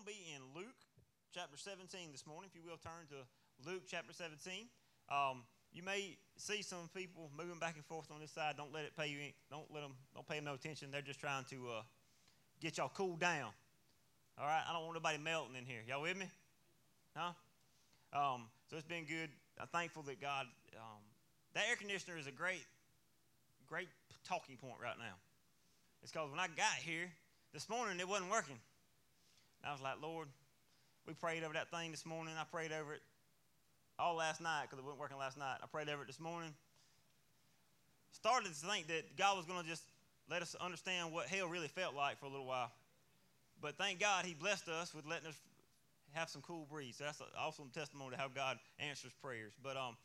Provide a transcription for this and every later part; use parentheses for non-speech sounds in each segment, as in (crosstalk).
going to be in Luke chapter 17 this morning. If you will, turn to Luke chapter 17. Um, you may see some people moving back and forth on this side. Don't let it pay you. Don't let them. Don't pay them no attention. They're just trying to uh, get y'all cooled down. All right. I don't want nobody melting in here. Y'all with me? Huh? Um, so it's been good. I'm thankful that God. Um, that air conditioner is a great, great talking point right now. It's because when I got here this morning, it wasn't working. I was like, Lord, we prayed over that thing this morning. I prayed over it all last night because it wasn't working last night. I prayed over it this morning. Started to think that God was going to just let us understand what hell really felt like for a little while. But thank God He blessed us with letting us have some cool breeze. So that's an awesome testimony to how God answers prayers. But um,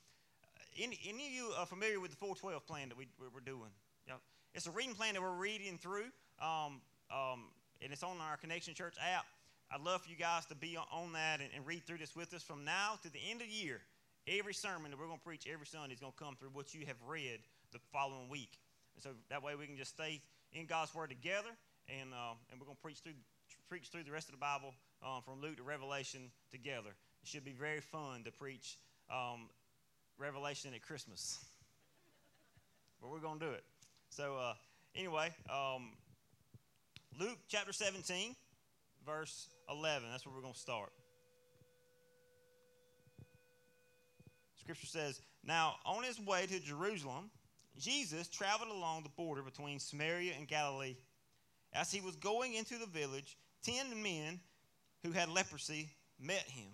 any, any of you are familiar with the 412 plan that we, we're doing? Yeah, it's a reading plan that we're reading through, um, um, and it's on our Connection Church app. I'd love for you guys to be on that and, and, read through this with us from now to the end of the year. Every sermon that we're going to preach every Sunday is going to come through what you have read the following week. And so that way we can just stay in God's Word together, and, uh, and we're going to preach through, preach through the rest of the Bible um, from Luke to Revelation together. It should be very fun to preach um, Revelation at Christmas. (laughs) but we're going to do it. So, uh, anyway, um, Luke chapter 17, verse 11. That's where we're going to start. Scripture says, Now, on his way to Jerusalem, Jesus traveled along the border between Samaria and Galilee. As he was going into the village, ten men who had leprosy met him.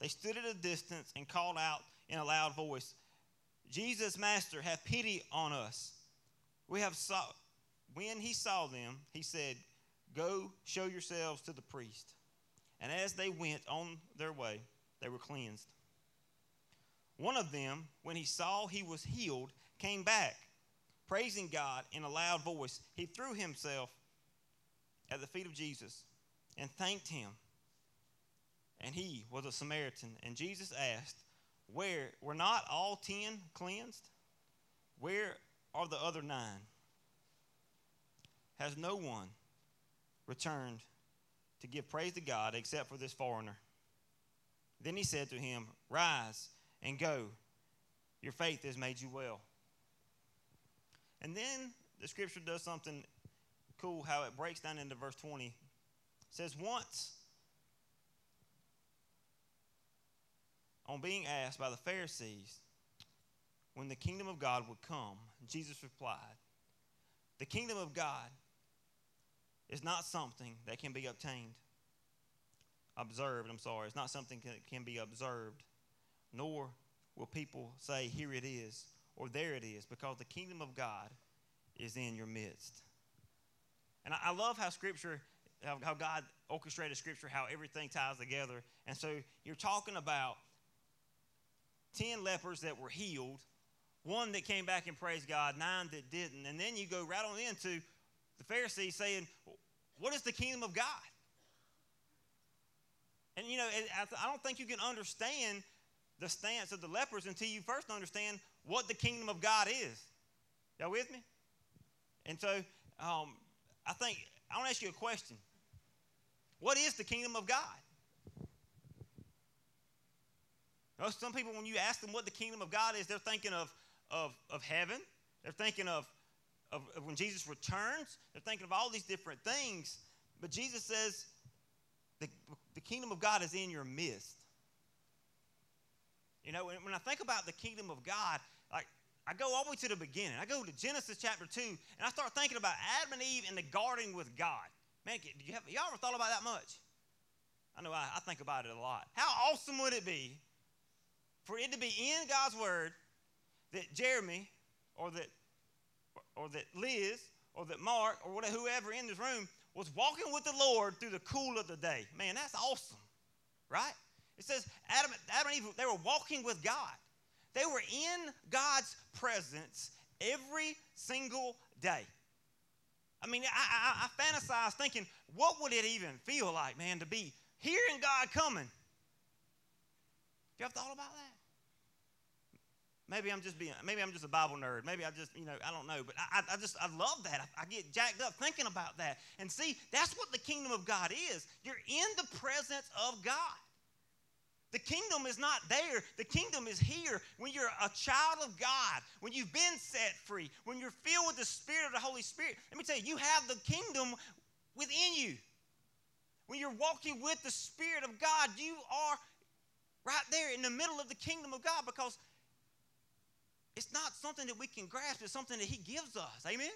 They stood at a distance and called out in a loud voice, Jesus, Master, have pity on us. We have saw. When he saw them, he said, Go show yourselves to the priest. And as they went on their way, they were cleansed. One of them, when he saw he was healed, came back, praising God in a loud voice. He threw himself at the feet of Jesus and thanked him. And he was a Samaritan. And Jesus asked, Where were not all ten cleansed? Where are the other nine? Has no one returned to give praise to God except for this foreigner? Then he said to him, Rise and go. Your faith has made you well. And then the scripture does something cool how it breaks down into verse 20. It says, Once, on being asked by the Pharisees when the kingdom of God would come, Jesus replied, The kingdom of God is not something that can be obtained, observed, I'm sorry. It's not something that can be observed nor will people say, Here it is, or there it is, because the kingdom of God is in your midst. And I, love how Scripture, how, how God orchestrated Scripture, how everything ties together. And so you're talking about 10 lepers that were healed, one that came back and praised God, nine that didn't. And then you go right on into the Pharisees saying, What is the kingdom of God? And you know, I don't think you can understand the stance of the lepers until you first understand what the kingdom of God is. Y'all with me? And so um, I think I want to ask you a question. What is the kingdom of God? You know, some people, when you ask them what the kingdom of God is, they're thinking of, of, of heaven. They're thinking of, of, of when Jesus returns. They're thinking of all these different things. But Jesus says the, the kingdom of God is in your midst. You know, when I think about the kingdom of God, like I go all the way to the beginning. I go to Genesis chapter 2, and I start thinking about Adam and Eve in the garden with God. Man, do you have, y'all ever thought about that much? I know I, I think about it a lot. How awesome would it be for it to be in God's word that Jeremy or that or that Liz or that Mark or whatever, whoever in this room was walking with the Lord through the cool of the day. Man, that's awesome, right? It says Adam, Adam and Eve, they were walking with God. They were in God's presence every single day. I mean, I, I, I fantasize thinking, what would it even feel like, man, to be hearing God coming? You ever thought about that? Maybe I'm just being, maybe I'm just a Bible nerd. Maybe I just, you know, I don't know. But I, I just, I love that. I, I get jacked up thinking about that. And see, that's what the kingdom of God is. You're in the presence of God. The kingdom is not there. The kingdom is here when you're a child of God, when you've been set free, when you're filled with the Spirit of the Holy Spirit. Let me tell you, you have the kingdom within you. When you're walking with the Spirit of God, you are right there in the middle of the kingdom of God because it's not something that we can grasp, it's something that He gives us. Amen?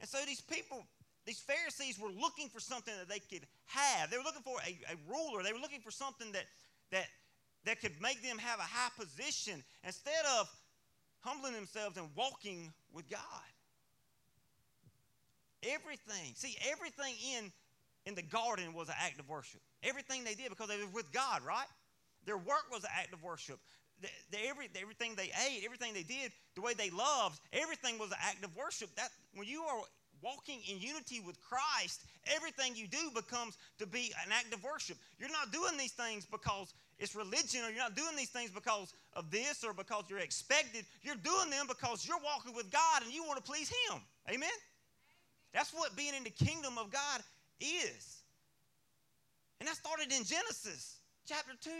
And so these people, these Pharisees were looking for something that they could have. They were looking for a, a ruler. They were looking for something that, that, that could make them have a high position instead of humbling themselves and walking with God. Everything, see, everything in, in the garden was an act of worship. Everything they did because they were with God, right? Their work was an act of worship the, the, every, everything they ate, everything they did, the way they loved, everything was an act of worship. That when you are walking in unity with Christ, everything you do becomes to be an act of worship. You're not doing these things because it's religion, or you're not doing these things because of this or because you're expected. You're doing them because you're walking with God and you want to please Him. Amen? That's what being in the kingdom of God is. And that started in Genesis chapter 2.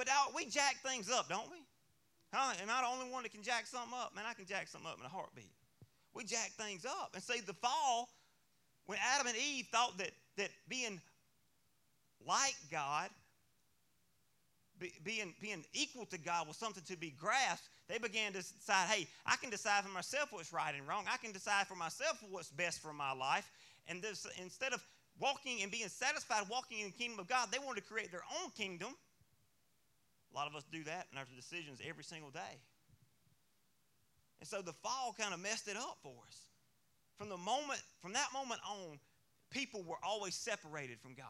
But we jack things up, don't we? Huh? Am I the only one that can jack something up? Man, I can jack something up in a heartbeat. We jack things up. And see, the fall, when Adam and Eve thought that, that being like God, be, being, being equal to God was something to be grasped, they began to decide, hey, I can decide for myself what's right and wrong. I can decide for myself what's best for my life. And this, instead of walking and being satisfied walking in the kingdom of God, they wanted to create their own kingdom a lot of us do that in our decisions every single day. And so the fall kind of messed it up for us. From the moment, from that moment on, people were always separated from God.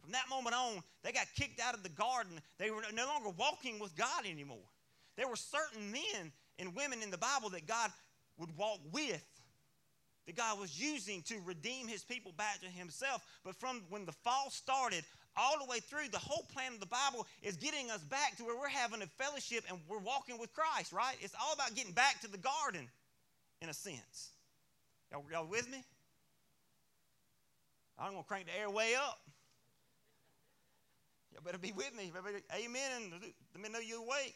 From that moment on, they got kicked out of the garden. They were no longer walking with God anymore. There were certain men and women in the Bible that God would walk with, that God was using to redeem his people back to himself. But from when the fall started all the way through, the whole plan of the Bible is getting us back to where we're having a fellowship and we're walking with Christ, right? It's all about getting back to the garden, in a sense. Y'all, y'all with me? I'm going to crank the air way up. Y'all better be with me. Amen. Let me know you're awake.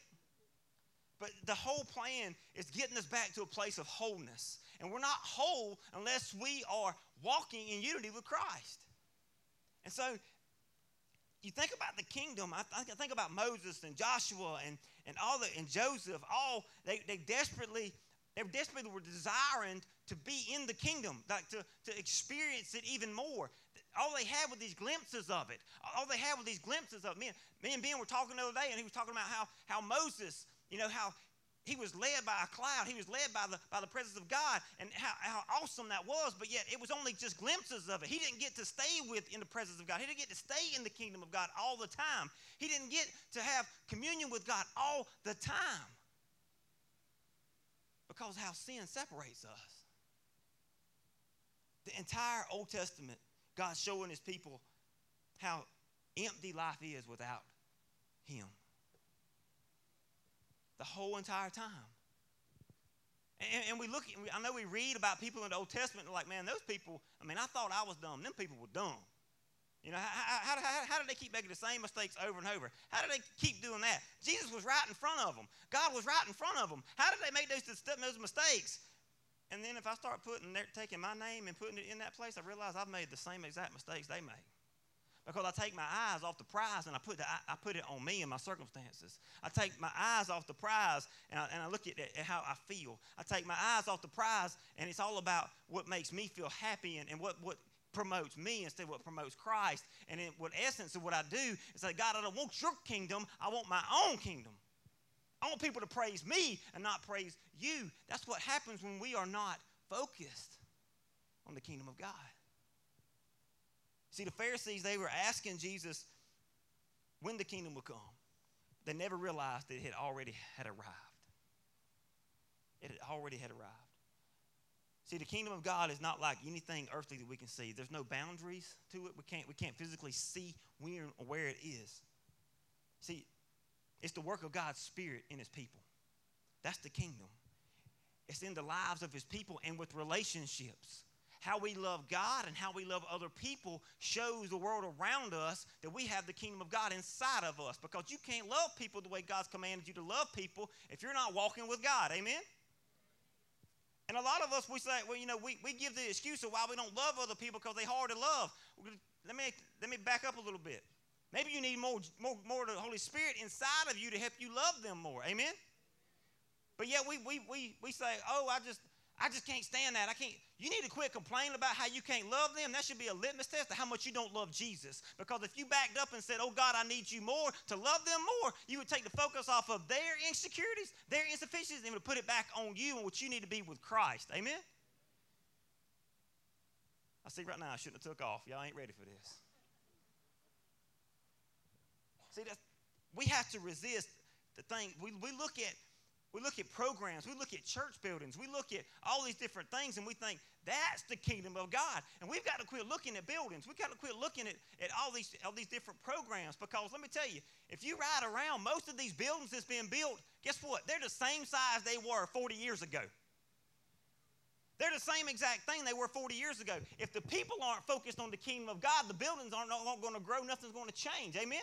But the whole plan is getting us back to a place of wholeness. And we're not whole unless we are walking in unity with Christ. And so you think about the kingdom, I, I think about Moses and Joshua and, and all the and Joseph, all they, they desperately they desperately were desiring to be in the kingdom, like to, to experience it even more. All they had were these glimpses of it. All they had were these glimpses of it. Me, me and Ben were talking the other day, and he was talking about how, how Moses, you know, how he was led by a cloud. He was led by the, by the presence of God and how, how awesome that was, but yet it was only just glimpses of it. He didn't get to stay with in the presence of God. He didn't get to stay in the kingdom of God all the time. He didn't get to have communion with God all the time because how sin separates us. The entire Old Testament, God's showing his people how empty life is without him the whole entire time. And, and we look, I know we read about people in the Old Testament, and like, man, those people, I mean, I thought I was dumb. Them people were dumb. You know, how, how, how, how, did they keep making the same mistakes over and over? How did they keep doing that? Jesus was right in front of them. God was right in front of them. How did they make those, those mistakes? And then if I start putting, their, taking my name and putting it in that place, I realize I've made the same exact mistakes they made because I take my eyes off the prize and I put, the, I put it on me and my circumstances. I take my eyes off the prize and I, and I look at, at, how I feel. I take my eyes off the prize and it's all about what makes me feel happy and, and what, what promotes me instead of what promotes Christ. And in what essence of what I do is say, God, I don't want your kingdom, I want my own kingdom. I want people to praise me and not praise you. That's what happens when we are not focused on the kingdom of God. See, the Pharisees, they were asking Jesus when the kingdom would come. They never realized that it had already had arrived. It had already had arrived. See, the kingdom of God is not like anything earthly that we can see. There's no boundaries to it. We can't, we can't physically see where, where it is. See, It's the work of God's Spirit in His people. That's the kingdom. It's in the lives of His people and with relationships. How we love God and how we love other people shows the world around us that we have the kingdom of God inside of us because you can't love people the way God's commanded you to love people if you're not walking with God. Amen? And a lot of us, we say, well, you know, we, we give the excuse of why we don't love other people because they're hard to love. Let me, let me back up a little bit. Maybe you need more, more, more of the Holy Spirit inside of you to help you love them more. Amen? But yet we, we, we, we say, oh, I just, I just can't stand that. I can't. You need to quit complaining about how you can't love them. That should be a litmus test of how much you don't love Jesus. Because if you backed up and said, Oh God, I need you more to love them more, you would take the focus off of their insecurities, their insufficiencies, and would put it back on you and what you need to be with Christ. Amen? I see right now I shouldn't have took off. Y'all ain't ready for this. See, that we have to resist the thing. We, we look at we look at programs, we look at church buildings, we look at all these different things, and we think that's the kingdom of God. And we've got to quit looking at buildings. We've got to quit looking at, at all, these, all these different programs because let me tell you, if you ride around most of these buildings that's been built, guess what? They're the same size they were 40 years ago. They're the same exact thing they were 40 years ago. If the people aren't focused on the kingdom of God, the buildings aren't, aren't going to grow, nothing's going to change. Amen?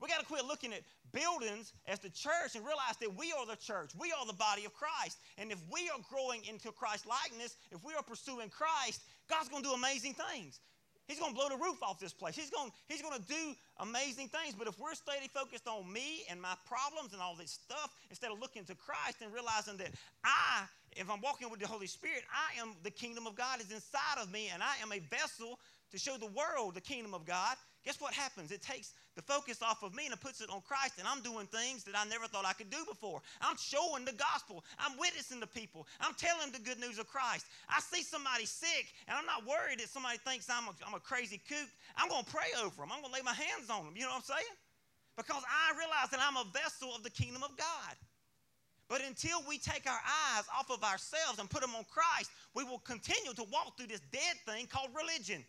We got to quit looking at buildings as the church and realize that we are the church. We are the body of Christ. And if we are growing into Christ likeness, if we are pursuing Christ, God's going to do amazing things. He's going to blow the roof off this place. He's going, he's going to do amazing things. But if we're steady focused on me and my problems and all this stuff, instead of looking to Christ and realizing that I, if I'm walking with the Holy Spirit, I am the kingdom of God is inside of me, and I am a vessel to show the world the kingdom of God. Guess what happens? It takes the focus off of me and it puts it on Christ, and I'm doing things that I never thought I could do before. I'm showing the gospel. I'm witnessing to people. I'm telling the good news of Christ. I see somebody sick, and I'm not worried that somebody thinks I'm a, I'm a crazy kook. I'm going to pray over them. I'm going to lay my hands on them. You know what I'm saying? Because I realize that I'm a vessel of the kingdom of God. But until we take our eyes off of ourselves and put them on Christ, we will continue to walk through this dead thing called religion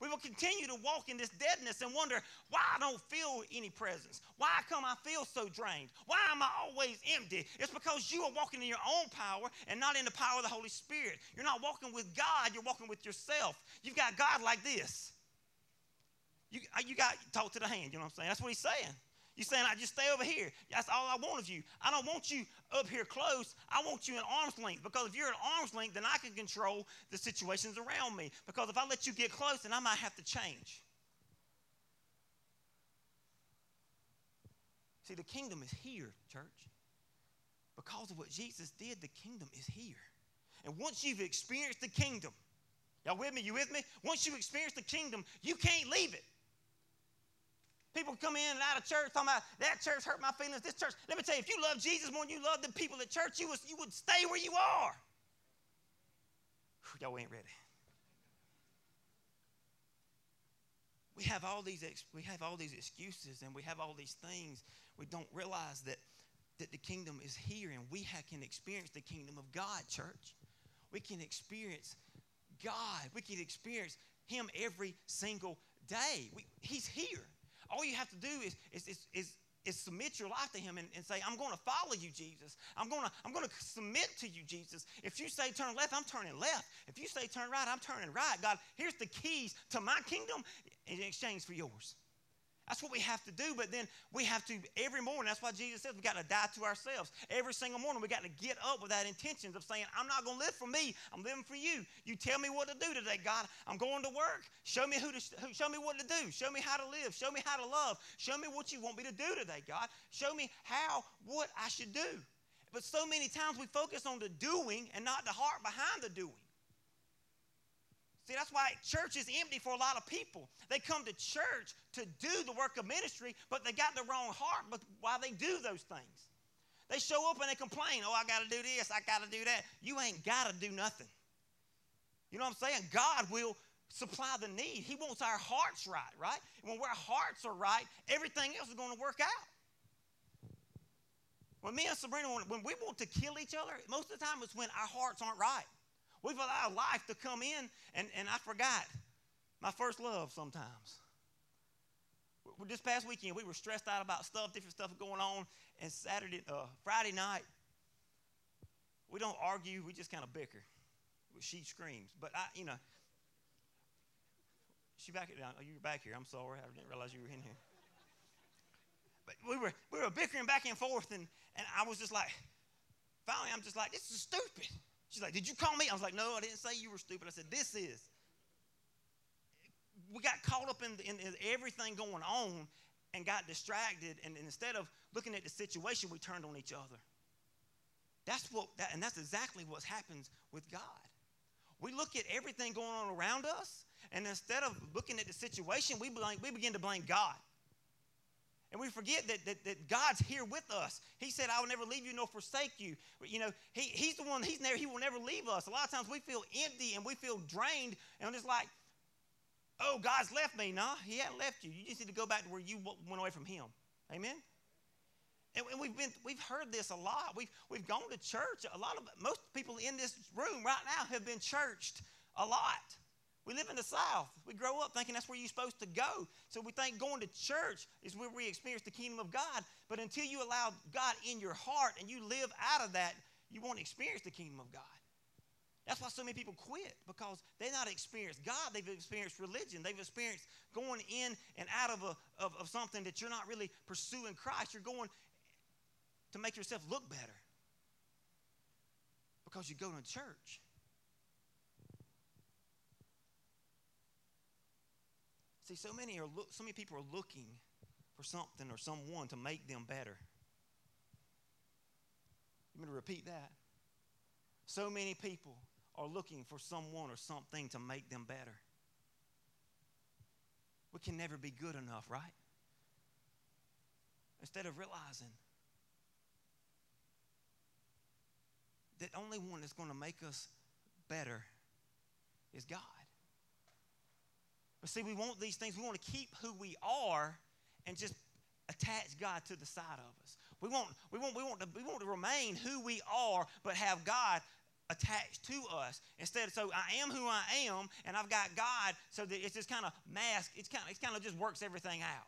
we will continue to walk in this deadness and wonder why I don't feel any presence. Why come I feel so drained? Why am I always empty? It's because you are walking in your own power and not in the power of the Holy Spirit. You're not walking with God, you're walking with yourself. You've got God like this. You, you got talk to the hand, you know what I'm saying? That's what he's saying. You're saying, I just stay over here. That's all I want of you. I don't want you up here close. I want you in arm's length. Because if you're at arm's length, then I can control the situations around me. Because if I let you get close, then I might have to change. See, the kingdom is here, church. Because of what Jesus did, the kingdom is here. And once you've experienced the kingdom, y'all with me? You with me? Once you experience the kingdom, you can't leave it. People come in and out of church talking about that church hurt my feelings, this church. Let me tell you, if you love Jesus more than you love the people at church, you would, you would stay where you are. Y'all ain't ready. We have all these we have all these excuses and we have all these things. We don't realize that that the kingdom is here and we can experience the kingdom of God, church. We can experience God. We can experience Him every single day. We, he's here. All you have to do is, is, is, is, is submit your life to him and, and say, I'm going to follow you, Jesus. I'm going to I'm going to submit to you, Jesus. If you say turn left, I'm turning left. If you say turn right, I'm turning right. God, here's the keys to my kingdom in exchange for yours. That's what we have to do. But then we have to, every morning, that's why Jesus says we got to die to ourselves. Every single morning, we got to get up with that intention of saying, I'm not going to live for me. I'm living for you. You tell me what to do today, God. I'm going to work. Show me who to, show me what to do. Show me how to live. Show me how to love. Show me what you want me to do today, God. Show me how, what I should do. But so many times we focus on the doing and not the heart behind the doing. See, that's why church is empty for a lot of people. They come to church to do the work of ministry, but they got the wrong heart but why they do those things. They show up and they complain, oh, I got to do this, I got to do that. You ain't got to do nothing. You know what I'm saying? God will supply the need. He wants our hearts right, right? When our hearts are right, everything else is going to work out. When me and Sabrina, when we want to kill each other, most of the time it's when our hearts aren't right. We've allowed life to come in, and, and I forgot my first love sometimes. This past weekend, we were stressed out about stuff, different stuff going on. And Saturday, uh, Friday night, we don't argue, we just kind of bicker. She screams. But I, you know, she back down. Oh, you're back here. I'm sorry. I didn't realize you were in here. But we were we were bickering back and forth, and, and I was just like, finally, I'm just like, this is stupid. She's like, Did you call me? I was like, No, I didn't say you were stupid. I said, This is. We got caught up in, in, in everything going on and got distracted, and, and instead of looking at the situation, we turned on each other. That's what, that, and that's exactly what happens with God. We look at everything going on around us, and instead of looking at the situation, we, blame, we begin to blame God. And we forget that, that, that, God's here with us. He said, I will never leave you nor forsake you. You know, he, He's the one, he's never, He will never leave us. A lot of times we feel empty and we feel drained, and it's like, oh, God's left me. No, He hasn't left you. You just need to go back to where you went away from Him. Amen? And we've been we've heard this a lot. We've we've gone to church. A lot of most people in this room right now have been churched a lot. We live in the South. We grow up thinking that's where you're supposed to go. So we think going to church is where we experience the kingdom of God. But until you allow God in your heart and you live out of that, you won't experience the kingdom of God. That's why so many people quit because they've not experienced God. They've experienced religion. They've experienced going in and out of, a, of, of something that you're not really pursuing Christ. You're going to make yourself look better because you go to church. See, so many are so many people are looking for something or someone to make them better. You going to repeat that? So many people are looking for someone or something to make them better. We can never be good enough, right? Instead of realizing that only one that's going to make us better is God. But see, we want these things. We want to keep who we are and just attach God to the side of us. We want, we want, we want, to, we want to remain who we are, but have God attached to us instead of so I am who I am, and I've got God, so that it's just kind of mask. It's kind of, it kind of just works everything out.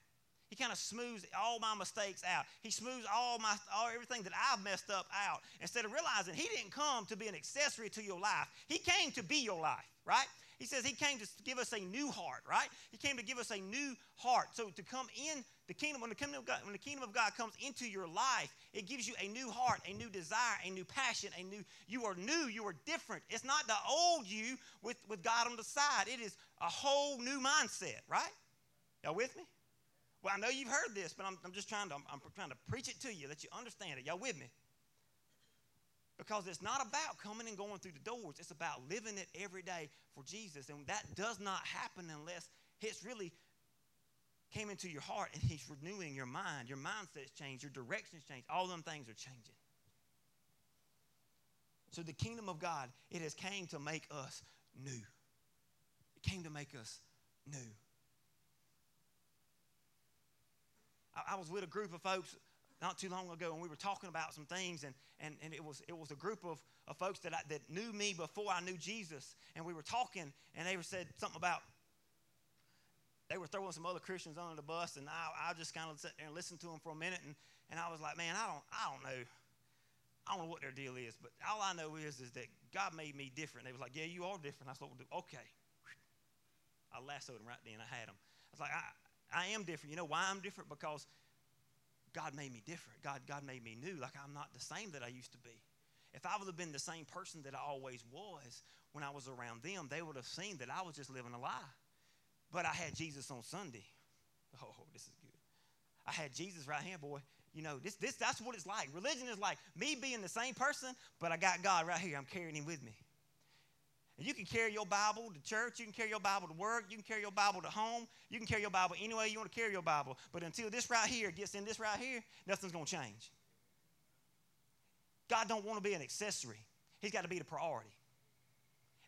He kind of smooths all my mistakes out. He smooths all my all everything that I've messed up out. Instead of realizing he didn't come to be an accessory to your life. He came to be your life, right? He says he came to give us a new heart, right? He came to give us a new heart. So to come in the kingdom, when the kingdom of God, when the kingdom of God comes into your life, it gives you a new heart, a new desire, a new passion, a new, you are new, you are different. It's not the old you with, with God on the side. It is a whole new mindset, right? Y'all with me? Well, I know you've heard this, but I'm, I'm just trying to, I'm, I'm trying to preach it to you, that you understand it. Y'all with me? Because it's not about coming and going through the doors. It's about living it every day for Jesus. And that does not happen unless it's really came into your heart and (laughs) he's renewing your mind. Your mindset's changed. Your direction's changed. All them things are changing. So the kingdom of God, it has came to make us new. It came to make us new. I, I was with a group of folks not too long ago, and we were talking about some things, and, and, and it, was, it was a group of, of folks that, I, that knew me before I knew Jesus, and we were talking, and they were said something about, they were throwing some other Christians under the bus, and I, I just kind of sat there and listened to them for a minute, and, and I was like, man, I don't, I don't know. I don't know what their deal is, but all I know is, is that God made me different. They was like, yeah, you are different. I said, okay. I lassoed them right then. I had them. I was like, I, I am different. You know why I'm different? Because God made me different. God, God made me new. Like I'm not the same that I used to be. If I would have been the same person that I always was when I was around them, they would have seen that I was just living a lie. But I had Jesus on Sunday. (laughs) Oh, this is good. I had Jesus right here, boy. You know, this, this that's what it's like. Religion is like me being the same person, but I got God right here. I'm carrying him with me. And you can carry your Bible to church, you can carry your Bible to work, you can carry your Bible to home, you can carry your Bible any way you want to carry your Bible. But until this right here gets in this right here, nothing's going to change. God don't want to be an accessory. He's got to be the priority.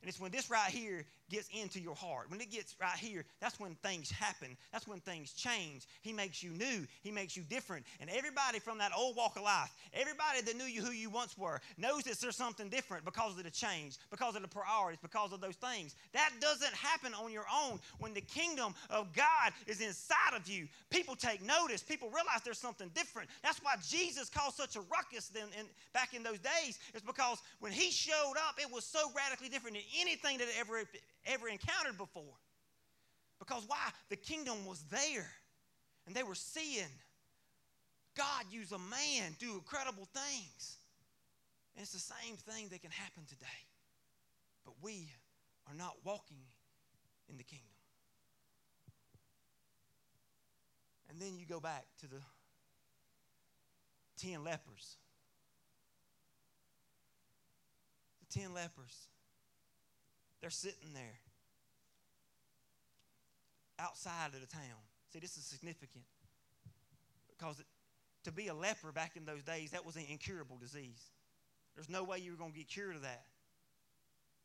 And it's when this right here gets into your heart. When it gets right here, that's when things happen. That's when things change. He makes you new. He makes you different. And everybody from that old walk of life, everybody that knew you who you once were, knows that there's something different because of the change, because of the priorities, because of those things. That doesn't happen on your own. When the kingdom of God is inside of you, people take notice. People realize there's something different. That's why Jesus caused such a ruckus then in, back in those days. It's because when he showed up, it was so radically different than anything that ever, ever encountered before. Because why? The kingdom was there. And they were seeing God use a man do incredible things. And it's the same thing that can happen today. But we are not walking in the kingdom. And then you go back to the 10 lepers. The 10 lepers. They're sitting there outside of the town. See, this is significant because to be a leper back in those days, that was an incurable disease. There's no way you were going to get cured of that.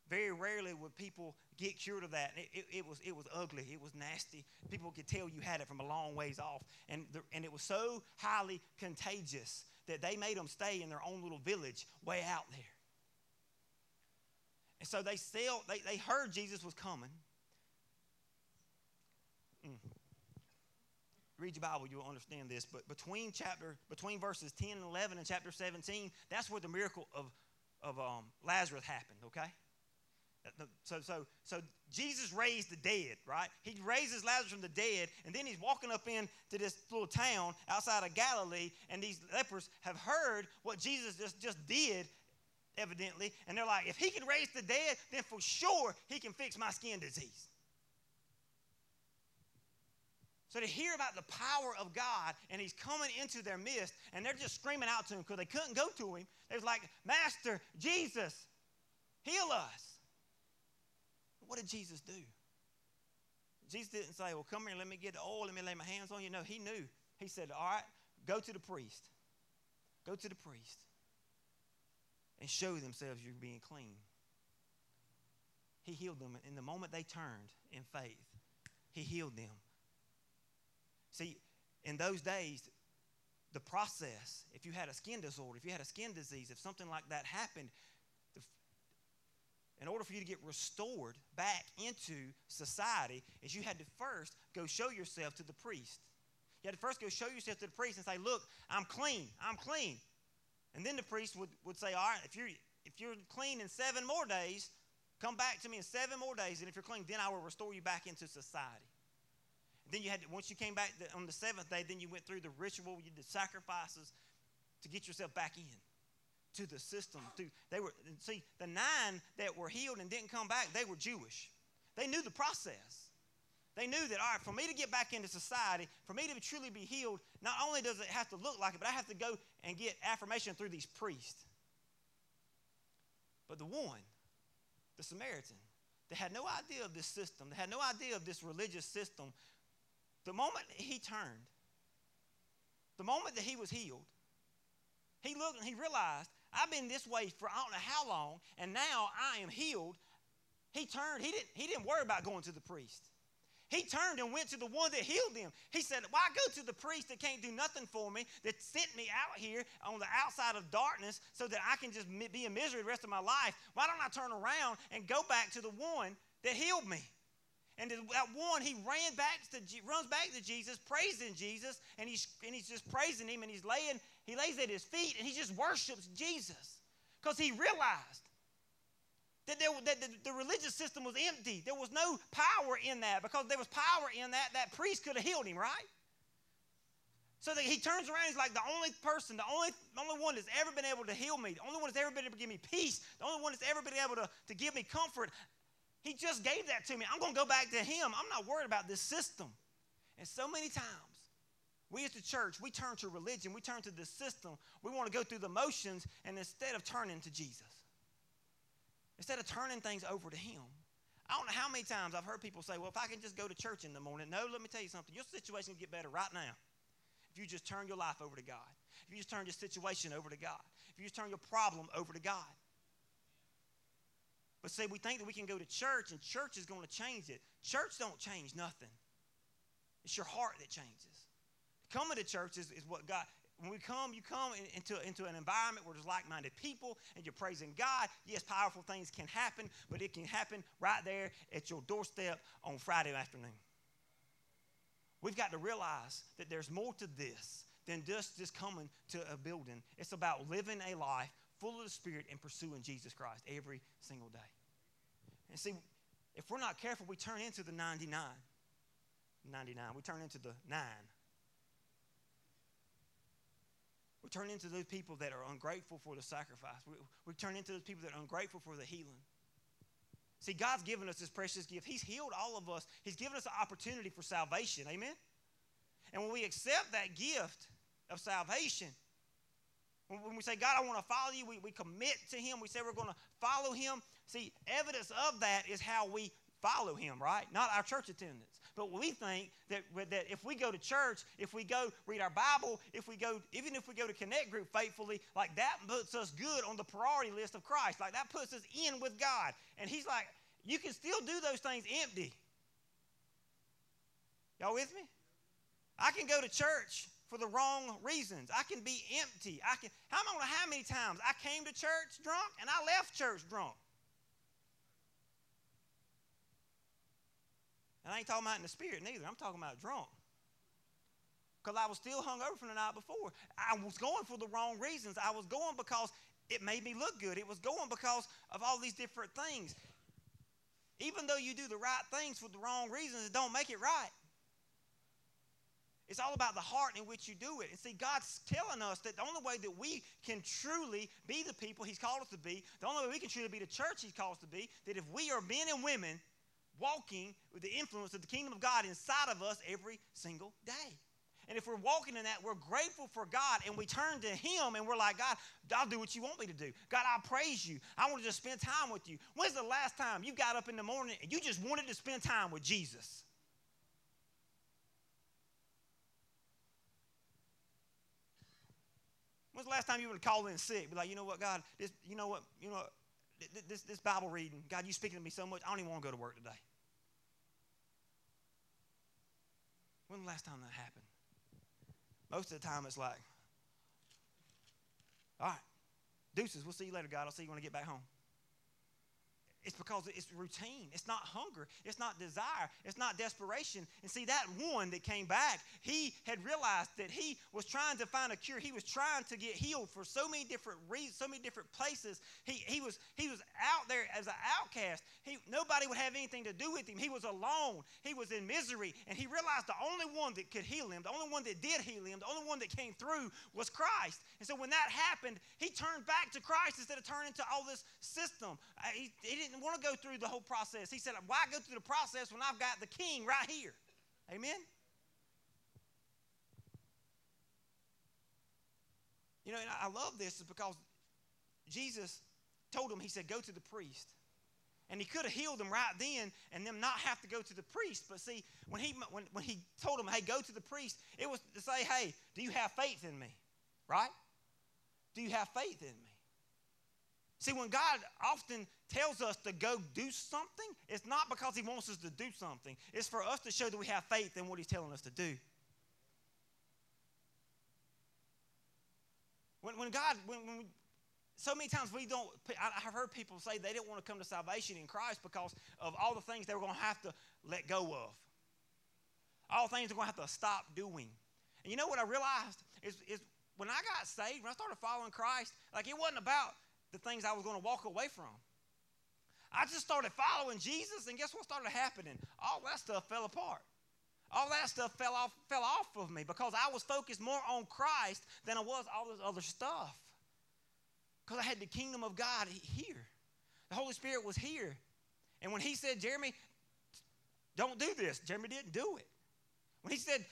Very rarely would people get cured of that. It, it, it, was, it was ugly. It was nasty. People could tell you had it from a long ways off. And, the, and it was so highly contagious that they made them stay in their own little village way out there. And so they, still, they, they heard Jesus was coming. Mm. Read your Bible, you'll understand this. But between chapter, between verses 10 and 11 and chapter 17, that's where the miracle of, of um, Lazarus happened, okay? So, so, so Jesus raised the dead, right? He raises Lazarus from the dead, and then he's walking up into this little town outside of Galilee, and these lepers have heard what Jesus just, just did, evidently, and they're like, if he can raise the dead, then for sure he can fix my skin disease. So to hear about the power of God and he's coming into their midst and they're just screaming out to him because they couldn't go to him. They was like, Master, Jesus, heal us. What did Jesus do? Jesus didn't say, Well, come here, let me get the oil, let me lay my hands on you. No, he knew. He said, All right, go to the priest. Go to the priest and show themselves you're being clean. He healed them. In the moment they turned in faith, He healed them. See, in those days, the process, if you had a skin disorder, if you had a skin disease, if something like that happened, in order for you to get restored back into society, is you had to first go show yourself to the priest. You had to first go show yourself to the priest and say, Look, I'm clean. I'm clean. And then the priest would, would say, All right, if you're, if you're clean in seven more days, come back to me in seven more days. And if you're clean, then I will restore you back into society. Then you had to, once you came back on the seventh day, then you went through the ritual, you did sacrifices to get yourself back in to the system. To, they were see the nine that were healed and didn't come back. They were Jewish. They knew the process. They knew that all right, for me to get back into society, for me to truly be healed, not only does it have to look like it, but I have to go and get affirmation through these priests. But the one, the Samaritan, that had no idea of this system, that had no idea of this religious system, the moment he turned, the moment that he was healed, he looked and he realized, I've been this way for I don't know how long, and now I am healed. He turned, he didn't, he didn't worry about going to the priest. He turned and went to the one that healed him. He said, Why go to the priest that can't do nothing for me, that sent me out here on the outside of darkness so that I can just be in misery the rest of my life? Why don't I turn around and go back to the one that healed me? And that one, he ran back to, runs back to Jesus, praising Jesus, and he's, and he's just praising him, and he's laying, he lays at his feet, and he just worships Jesus. Because he realized that, there, that the, the, religious system was empty. There was no power in that. Because there was power in that, that priest could have healed him, right? So that he turns around, he's like the only person, the only, the only one that's ever been able to heal me, the only one that's ever been able to give me peace, the only one that's ever been able to, to give me comfort. He just gave that to me. I'm going to go back to him. I'm not worried about this system. And so many times, we as the church, we turn to religion, we turn to the system. We want to go through the motions, and instead of turning to Jesus, instead of turning things over to Him, I don't know how many times I've heard people say, well, if I can just go to church in the morning. No, let me tell you something. Your situation can get better right now if you just turn your life over to God. If you just turn your situation over to God. If you just turn your problem over to God. But say we think that we can go to church and church is going to change it. Church don't change nothing. It's your heart that changes. Coming to church is, is what God, when we come, you come into, into an environment where there's like minded people and you're praising God. Yes, powerful things can happen, but it can happen right there at your doorstep on Friday afternoon. We've got to realize that there's more to this than just, just coming to a building. It's about living a life full of the Spirit and pursuing Jesus Christ every single day. And see, if we're not careful, we turn into the 99. 99. We turn into the 9. We turn into those people that are ungrateful for the sacrifice. We, we turn into those people that are ungrateful for the healing. See, God's given us this precious gift. He's healed all of us. He's given us an opportunity for salvation. Amen? And when we accept that gift of salvation, when we say, God, I want to follow you, we, we commit to Him. We say we're going to follow Him. See, evidence of that is how we follow Him, right? Not our church attendance. But we think that, that if we go to church, if we go read our Bible, if we go, even if we go to Connect Group faithfully, like that puts us good on the priority list of Christ. Like that puts us in with God. And He's like, you can still do those things empty. Y'all with me? I can go to church for the wrong reasons. I can be empty. I can. I how many times I came to church drunk and I left church drunk. And I ain't talking about in the spirit neither. I'm talking about drunk. Because I was still hung over from the night before. I was going for the wrong reasons. I was going because it made me look good. It was going because of all these different things. Even though you do the right things for the wrong reasons, it don't make it right. It's all about the heart in which you do it. And see, God's telling us that the only way that we can truly be the people He's called us to be, the only way we can truly be the church He's called us to be, that if we are men and women walking with the influence of the kingdom of God inside of us every single day. And if we're walking in that, we're grateful for God and we turn to Him and we're like, God, I'll do what you want me to do. God, I'll praise you. I want to just spend time with you. When's the last time you got up in the morning and you just wanted to spend time with Jesus? When's the last time you would call in sick? Be like, you know what, God, this, you know what, you know, this, this Bible reading, God, you speaking to me so much, I don't even want to go to work today. When the last time that happened? Most of the time, it's like, all right, deuces, we'll see you later, God. I'll see you when I get back home. It's because it's routine. It's not hunger. It's not desire. It's not desperation. And see, that one that came back, he had realized that he was trying to find a cure. He was trying to get healed for so many different reasons, so many different places. He, he, was, he was out there as an outcast. He, nobody would have anything to do with him. He was alone. He was in misery. And he realized the only one that could heal him, the only one that did heal him, the only one that came through was Christ. And so when that happened, he turned back to Christ instead of turning to all this system. Uh, he, he didn't didn't want to go through the whole process. He said, Why go through the process when I've got the king right here? Amen? You know, and I love this is because Jesus told him, He said, Go to the priest. And he could have healed them right then and them not have to go to the priest. But see, when he, when, when he told them, hey, go to the priest, it was to say, hey, do you have faith in me? Right? Do you have faith in me? See, when God often tells us to go do something, it's not because He wants us to do something. It's for us to show that we have faith in what He's telling us to do. When, when God, when, when we, so many times we don't, I've heard people say they didn't want to come to salvation in Christ because of all the things they were going to have to let go of. All the things they're going to have to stop doing. And you know what I realized is, is when I got saved, when I started following Christ, like it wasn't about the things I was going to walk away from. I just started following Jesus, and guess what started happening? All that stuff fell apart. All that stuff fell off, fell off of me because I was focused more on Christ than I was all this other stuff. Because I had the kingdom of God here. The Holy Spirit was here. And when he said, Jeremy, don't do this, Jeremy didn't do it. When he said,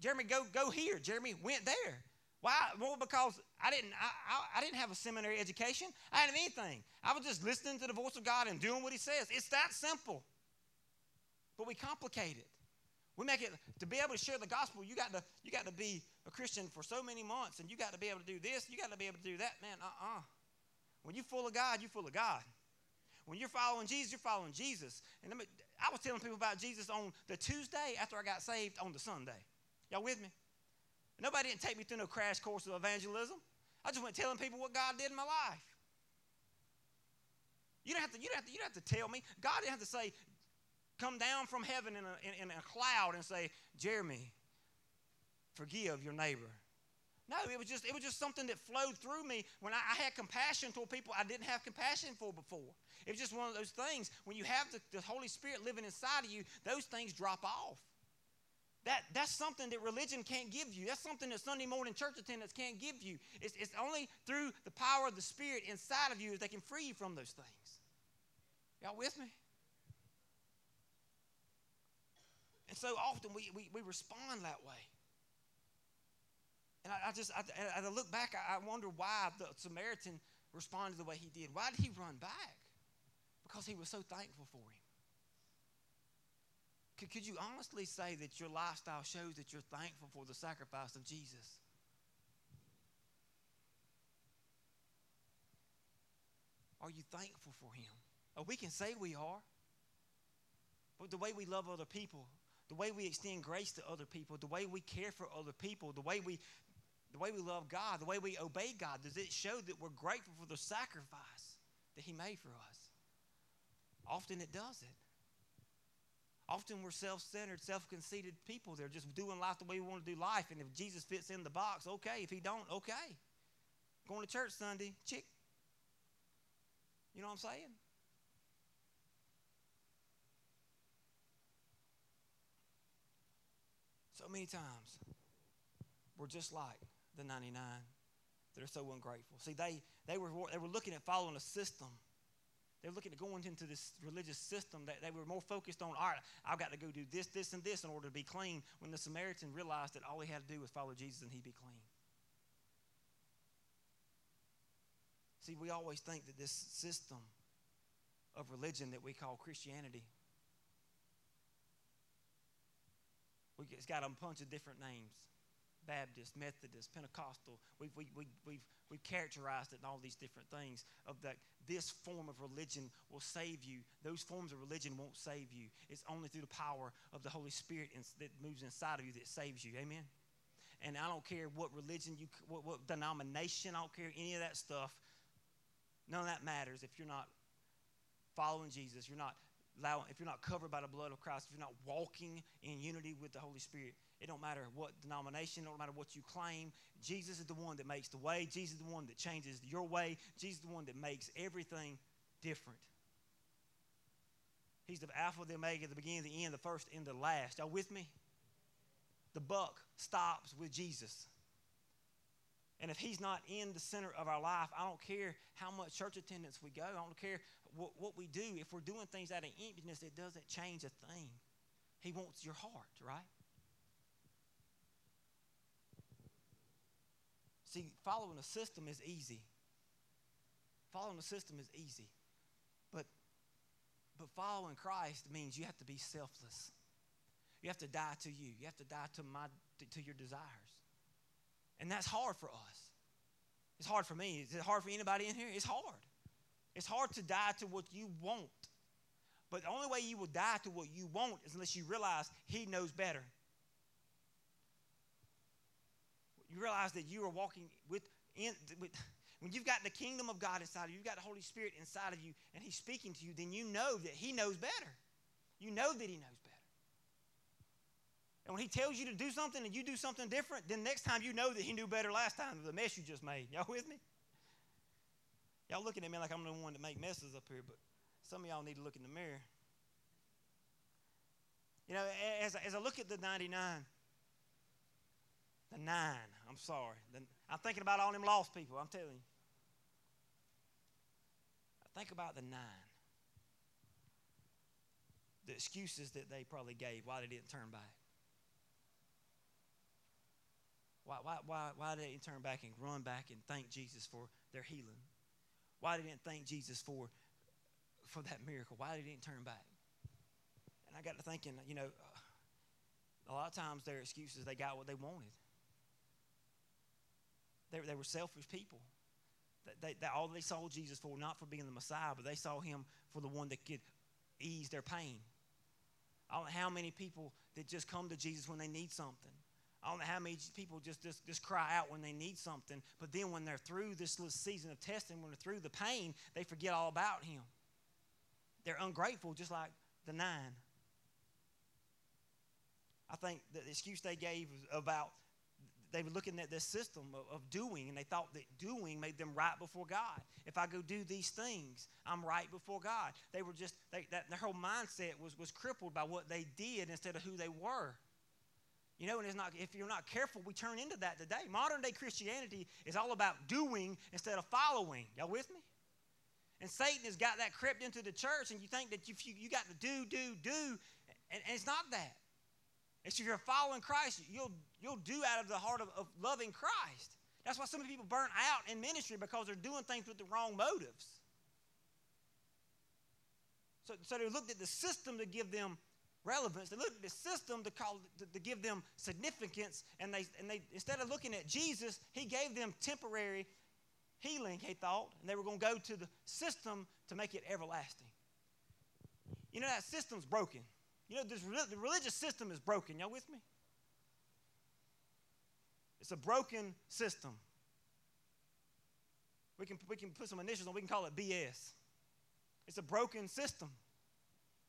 Jeremy, go, go here, Jeremy went there. Why? Well, because I didn't, I, I, I, didn't have a seminary education. I didn't have anything. I was just listening to the voice of God and doing what He says. It's that simple. But we complicate it. We make it to be able to share the gospel. You got to, you got to be a Christian for so many months, and you got to be able to do this. You got to be able to do that. Man, uh-uh. When you're full of God, you're full of God. When you're following Jesus, you're following Jesus. And I was telling people about Jesus on the Tuesday after I got saved on the Sunday. Y'all with me? Nobody didn't take me through no crash course of evangelism. I just went telling people what God did in my life. You don't have to, you don't have to, you don't have to tell me. God didn't have to say, come down from heaven in a, in, in a cloud and say, Jeremy, forgive your neighbor. No, it was just it was just something that flowed through me when I, I, had compassion toward people I didn't have compassion for before. It was just one of those things. When you have the, the Holy Spirit living inside of you, those things drop off. That, that's something that religion can't give you. That's something that Sunday morning church attendance can't give you. It's, it's only through the power of the Spirit inside of you that they can free you from those things. Y'all with me? And so often we, we, we respond that way. And I, I just, I, I look back, I wonder why the Samaritan responded the way he did. Why did he run back? Because he was so thankful for him. Could, could you honestly say that your lifestyle shows that you're thankful for the sacrifice of Jesus? Are you thankful for him? Oh, we can say we are. But the way we love other people, the way we extend grace to other people, the way we care for other people, the way we the way we love God, the way we obey God, does it show that we're grateful for the sacrifice that He made for us? Often it doesn't. Often we're self centered, self conceited people. They're just doing life the way we want to do life. And if Jesus fits in the box, okay. If He don't, okay. Going to church Sunday, chick. You know what I'm saying? So many times, we're just like the 99 that are so ungrateful. See, they, they, were, they were looking at following a system. They were looking at going into this religious system that they were more focused on, all right, I've got to go do this, this, and this in order to be clean, when the Samaritan realized that all he had to do was follow Jesus and he'd be clean. See, we always think that this system of religion that we call Christianity it's got a bunch of different names Baptist, Methodist, Pentecostal. We've, we, we, we've, we've characterized it in all these different things of that this form of religion will save you. Those forms of religion won't save you. It's only through the power of the Holy Spirit that moves inside of you that saves you. Amen? And I don't care what religion you, what, what denomination, I don't care any of that stuff. None of that matters if you're not following Jesus. You're not allow, if you're not covered by the blood of Christ, if you're not walking in unity with the Holy Spirit, it don't matter what denomination, it don't matter what you claim. Jesus is the one that makes the way. Jesus is the one that changes your way. Jesus is the one that makes everything different. He's the Alpha, the Omega, the beginning, the end, the first, and the last. Y'all with me? The buck stops with Jesus. And if he's not in the center of our life, I don't care how much church attendance we go. I don't care what, what we do. If we're doing things out of emptiness, it doesn't change a thing. He wants your heart, right? See, following a system is easy. Following a system is easy. But but following Christ means you have to be selfless. You have to die to you. You have to die to my to, to your desires. And that's hard for us. It's hard for me. Is it hard for anybody in here? It's hard. It's hard to die to what you want. But the only way you will die to what you want is unless you realize He knows better. You realize that you are walking with, in, with when you've got the kingdom of God inside of you, you've got the Holy Spirit inside of you, and He's speaking to you, then you know that He knows better. You know that He knows better. And when he tells you to do something and you do something different, then next time you know that he knew better last time the mess you just made. Y'all with me? Y'all looking at me like I'm the one to make messes up here, but some of y'all need to look in the mirror. You know, as, as I look at the 99, the nine, I'm sorry. The, I'm thinking about all them lost people, I'm telling you. Think about the nine. The excuses that they probably gave why they didn't turn back. Why, why, why, why they did they turn back and run back and thank Jesus for their healing? Why they didn't thank Jesus for, for that miracle? Why they didn't turn back? And I got to thinking, you know, a lot of times their excuses, they got what they wanted. They, they were selfish people. They, they, all they saw Jesus for, not for being the Messiah, but they saw him for the one that could ease their pain. I don't know how many people that just come to Jesus when they need something. I don't know how many people just, just, just cry out when they need something, but then when they're through this little season of testing, when they're through the pain, they forget all about Him. They're ungrateful, just like the nine. I think the excuse they gave about they were looking at this system of, of, doing, and they thought that doing made them right before God. If I go do these things, I'm right before God. They were just they, that their whole mindset was was crippled by what they did instead of who they were. You know, and it's not, if you're not careful, we turn into that today. Modern day Christianity is all about doing instead of following. Y'all with me? And Satan has got that crept into the church, and you think that you, you, got to do, do, do, and, and it's not that. It's if you're following Christ, you'll, you'll do out of the heart of, of loving Christ. That's why so many people burn out in ministry because they're doing things with the wrong motives. So, so they looked at the system to give them relevance. They looked at the system to, call, to, to give them significance, and they, and they instead of looking at Jesus, he gave them temporary healing, he thought, and they were going to go to the system to make it everlasting. You know, that system's broken. You know, this, the religious system is broken. Y'all with me? It's a broken system. We can, we can put some initials on, we can call it BS. It's a broken system.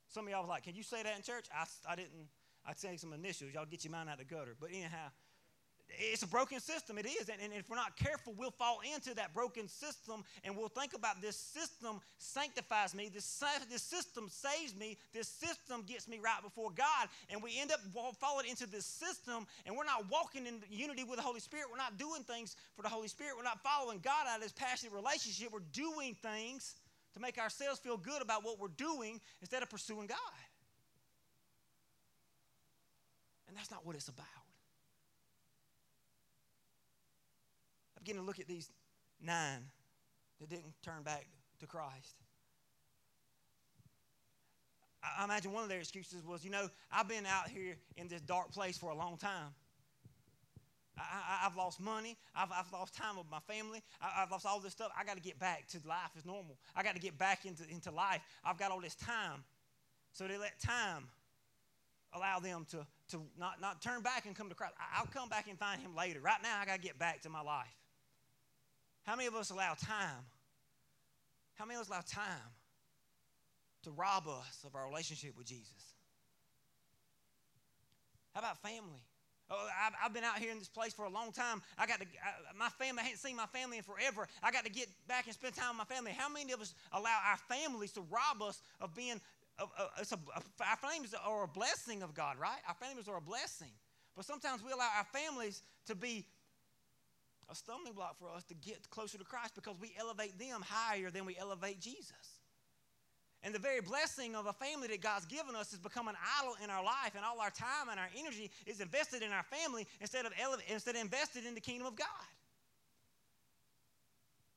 Some of y'all was like, Can you say that in church? I, I didn't. I'd say some initials. Y'all get your mind out of the gutter. But anyhow, it's a broken system. It is. And, and if we're not careful, we'll fall into that broken system and we'll think about this system sanctifies me, this, this system saves me, this system gets me right before God. And we end up falling into this system and we're not walking in unity with the Holy Spirit. We're not doing things for the Holy Spirit. We're not following God out of this passionate relationship. We're doing things to make ourselves feel good about what we're doing instead of pursuing God. And that's not what it's about. I'm to look at these nine that didn't turn back to Christ. I imagine one of their excuses was, you know, I've been out here in this dark place for a long time. I, have lost money. I've, I've, lost time with my family. I, have lost all this stuff. I got to get back to life as normal. I got to get back into, into life. I've got all this time. So they let time allow them to, to not, not turn back and come to Christ. I, I'll come back and find him later. Right now, I got to get back to my life. How many of us allow time? How many of us allow time to rob us of our relationship with Jesus? How about family? Oh, I've, I've, been out here in this place for a long time. I got to, I, my family, I hadn't seen my family in forever. I got to get back and spend time with my family. How many of us allow our families to rob us of being, of, it's a, our families are a blessing of God, right? Our families are a blessing. But sometimes we allow our families to be a stumbling block for us to get closer to Christ because we elevate them higher than we elevate Jesus. And the very blessing of a family that God's given us has become an idol in our life, and all our time and our energy is invested in our family instead of, instead of invested in the kingdom of God.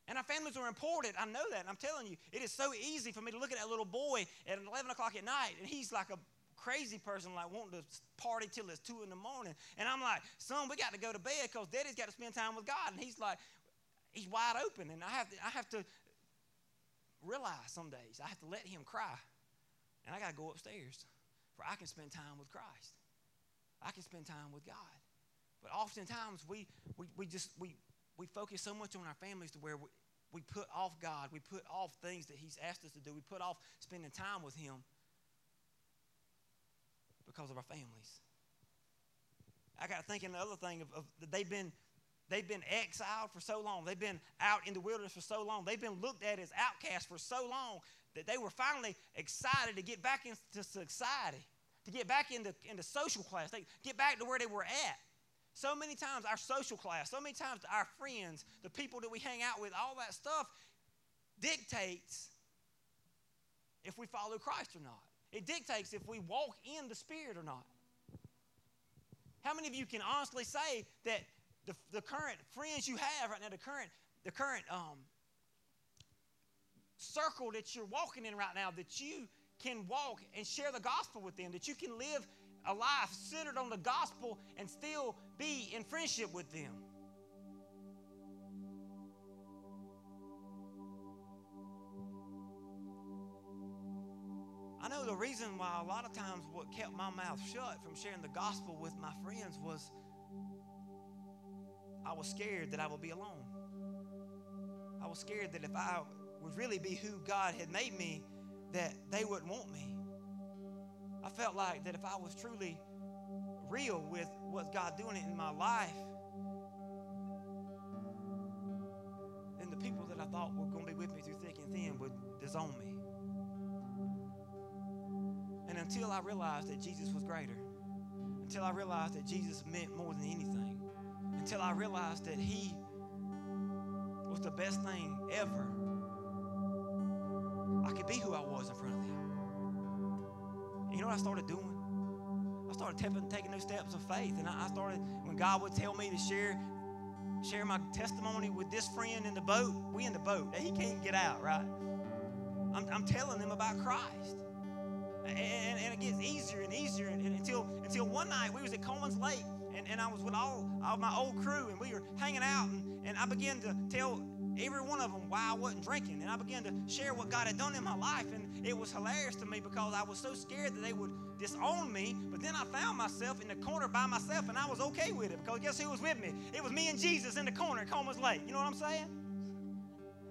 And our families are important. I know that. And I'm telling you, it is so easy for me to look at that little boy at 11 o'clock at night, and he's like a crazy person, like wanting to party till it's 2 in the morning. And I'm like, son, we got to go to bed because daddy's got to spend time with God. And he's like, he's wide open. And I have to, I have to realize some days I have to let him cry. And I got to go upstairs for I can spend time with Christ. I can spend time with God. But oftentimes we, we, we just we, we focus so much on our families to where we, we put off God. We put off things that He's asked us to do. We put off spending time with Him because of our families. I got to think the other thing of, of they've been They've been exiled for so long. They've been out in the wilderness for so long. They've been looked at as outcasts for so long that they were finally excited to get back into society, to get back into, into social class, they get back to where they were at. So many times, our social class, so many times, our friends, the people that we hang out with, all that stuff dictates if we follow Christ or not. It dictates if we walk in the Spirit or not. How many of you can honestly say that the, the current friends you have right now, the current, the current um, circle that you're walking in right now, that you can walk and share the gospel with them, that you can live a life centered on the gospel and still be in friendship with them. Know the reason why a lot of times what kept my mouth shut from sharing the gospel with my friends was I was scared that I would be alone. I was scared that if I would really be who God had made me, that they wouldn't want me. I felt like that if I was truly real with what God doing in my life, then the people that I thought were going to be with me through thick and thin would disown me. And until I realized that Jesus was greater, until I realized that Jesus meant more than anything, until I realized that He was the best thing ever, I could be who I was in front of Him. And you know what I started doing? I started taking, those steps of faith. And I, I started, when God would tell me to share share my testimony with this friend in the boat, we in the boat. He can't get out, right? I'm, I'm telling them about Christ. And, and, it gets easier and easier and, and until until one night we was at Coleman's Lake and, and I was with all of my old crew and we were hanging out and, and I began to tell every one of them why I wasn't drinking. And I began to share what God had done in my life. And it was hilarious to me because I was so scared that they would disown me. But then I found myself in the corner by myself and I was okay with it because guess who was with me? It was me and Jesus in the corner at Coleman's Lake. You know what I'm saying?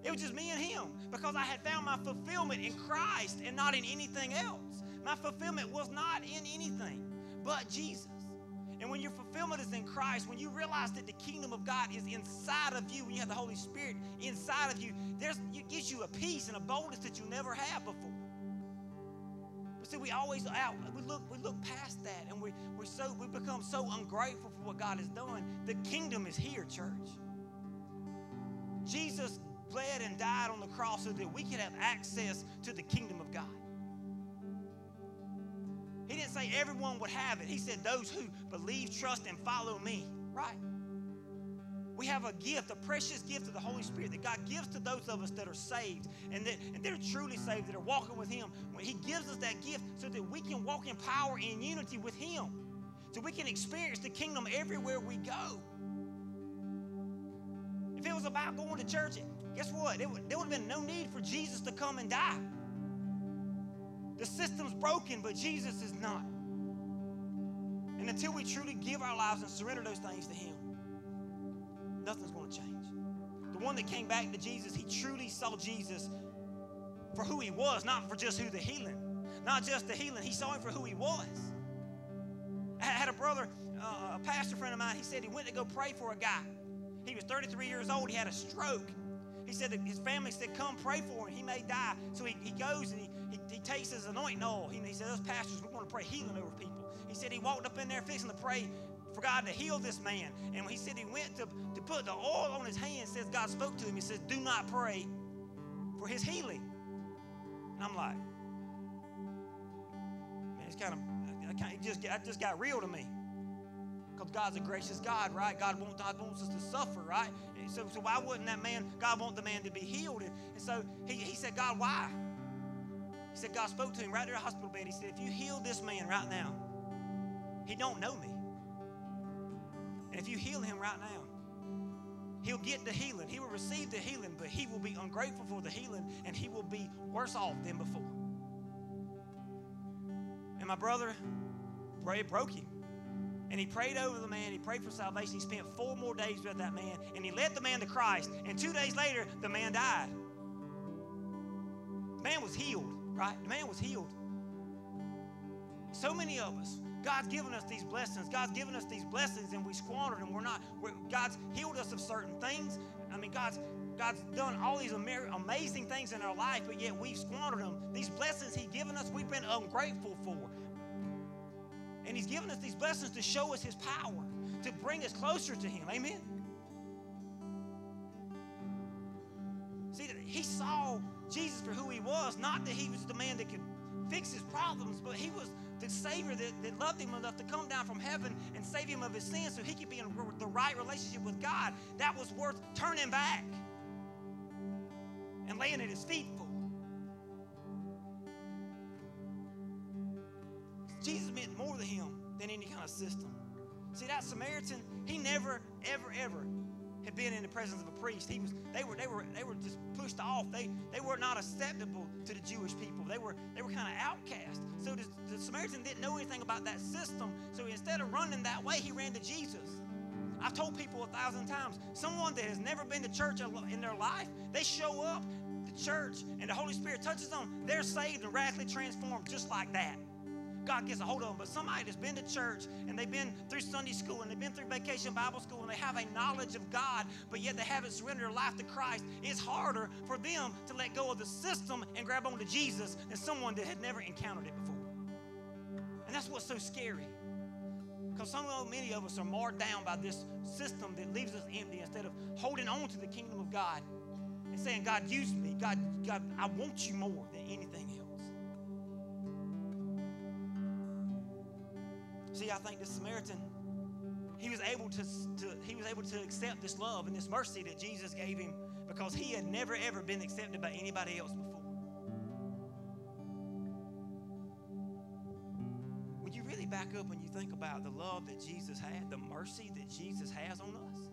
It was just me and him because I had found my fulfillment in Christ and not in anything else. My fulfillment was not in anything but Jesus. And when your fulfillment is in Christ, when you realize that the kingdom of God is inside of you, when you have the Holy Spirit inside of you, there's, it gives you a peace and a boldness that you never had before. But see, we always out, we look, we look past that and we, we so we become so ungrateful for what God has done. The kingdom is here, church. Jesus bled and died on the cross so that we could have access to the kingdom of God. He didn't say everyone would have it. He said those who believe, trust, and follow me. Right? We have a gift, a precious gift of the Holy Spirit that God gives to those of us that are saved and that, and that are truly saved, that are walking with Him. When He gives us that gift so that we can walk in power and unity with Him. So we can experience the kingdom everywhere we go. If it was about going to church, guess what? There Would, there would have been no need for Jesus to come and die. The system's broken, but Jesus is not. And until we truly give our lives and surrender those things to Him, nothing's going to change. The one that came back to Jesus, he truly saw Jesus for who he was, not for just who the healing. Not just the healing, he saw him for who he was. I had a brother, uh, a pastor friend of mine, he said he went to go pray for a guy. He was 33 years old, he had a stroke. He said that his family said, Come pray for him. He may die. So he, he goes and he, he, he takes his anointing oil. He, he said, Those pastors, we're going to pray healing over people. He said he walked up in there fixing to pray for God to heal this man. And when he said he went to, to put the oil on his hand, says God spoke to him. He says, Do not pray for his healing. And I'm like, man, it's kind of, I, kind it just, it just got real to me. Because God's a gracious God, right? God, wants God wants us to suffer, right? So, so why wouldn't that man, God want the man to be healed? And, and so he, he said, God, why? He said, God spoke to him right there at the hospital bed. He said, if you heal this man right now, he don't know me. And if you heal him right now, he'll get the healing. He will receive the healing, but he will be ungrateful for the healing and he will be worse off than before. And my brother, it broke him. And he prayed over the man. He prayed for salvation. He spent four more days with that man. And he led the man to Christ. And two days later, the man died. The man was healed, right? The man was healed. So many of us, God's given us these blessings. God's given us these blessings, and we squandered them. We're not. We're, God's healed us of certain things. I mean, God's God's done all these amazing things in our life, but yet we've squandered them. These blessings He's given us, we've been ungrateful for. And He's given us these blessings to show us His power, to bring us closer to Him. Amen. See, He saw Jesus for who He was, not that He was the man that could fix His problems, but He was the Savior that, that loved him enough to come down from heaven and save him of his sins so he could be in the right relationship with God. That was worth turning back and laying at his feet for. Jesus meant more to him than any kind of system. See, that Samaritan, he never, ever, ever had been in the presence of a priest. He was, they were, they were, they were just pushed off. They, they were not acceptable to the Jewish people. They were, they were kind of outcast. So the, the Samaritan didn't know anything about that system. So instead of running that way, he ran to Jesus. I've told people a thousand times, someone that has never been to church in their life, they show up to church and the Holy Spirit touches them, they're saved and radically transformed just like that. God gets a hold of them. But somebody that's been to church and they've been through Sunday school and they've been through vacation Bible school and they have a knowledge of God, but yet they haven't surrendered their life to Christ, it's harder for them to let go of the system and grab onto Jesus than someone that had never encountered it before. And that's what's so scary. Because so many of us are marred down by this system that leaves us empty instead of holding on to the kingdom of God and saying, God, use me. God, God, I want you more See, I think the Samaritan, he was able to, to, he was able to accept this love and this mercy that Jesus gave him because he had never ever been accepted by anybody else before. When you really back up and you think about the love that Jesus had, the mercy that Jesus has on us.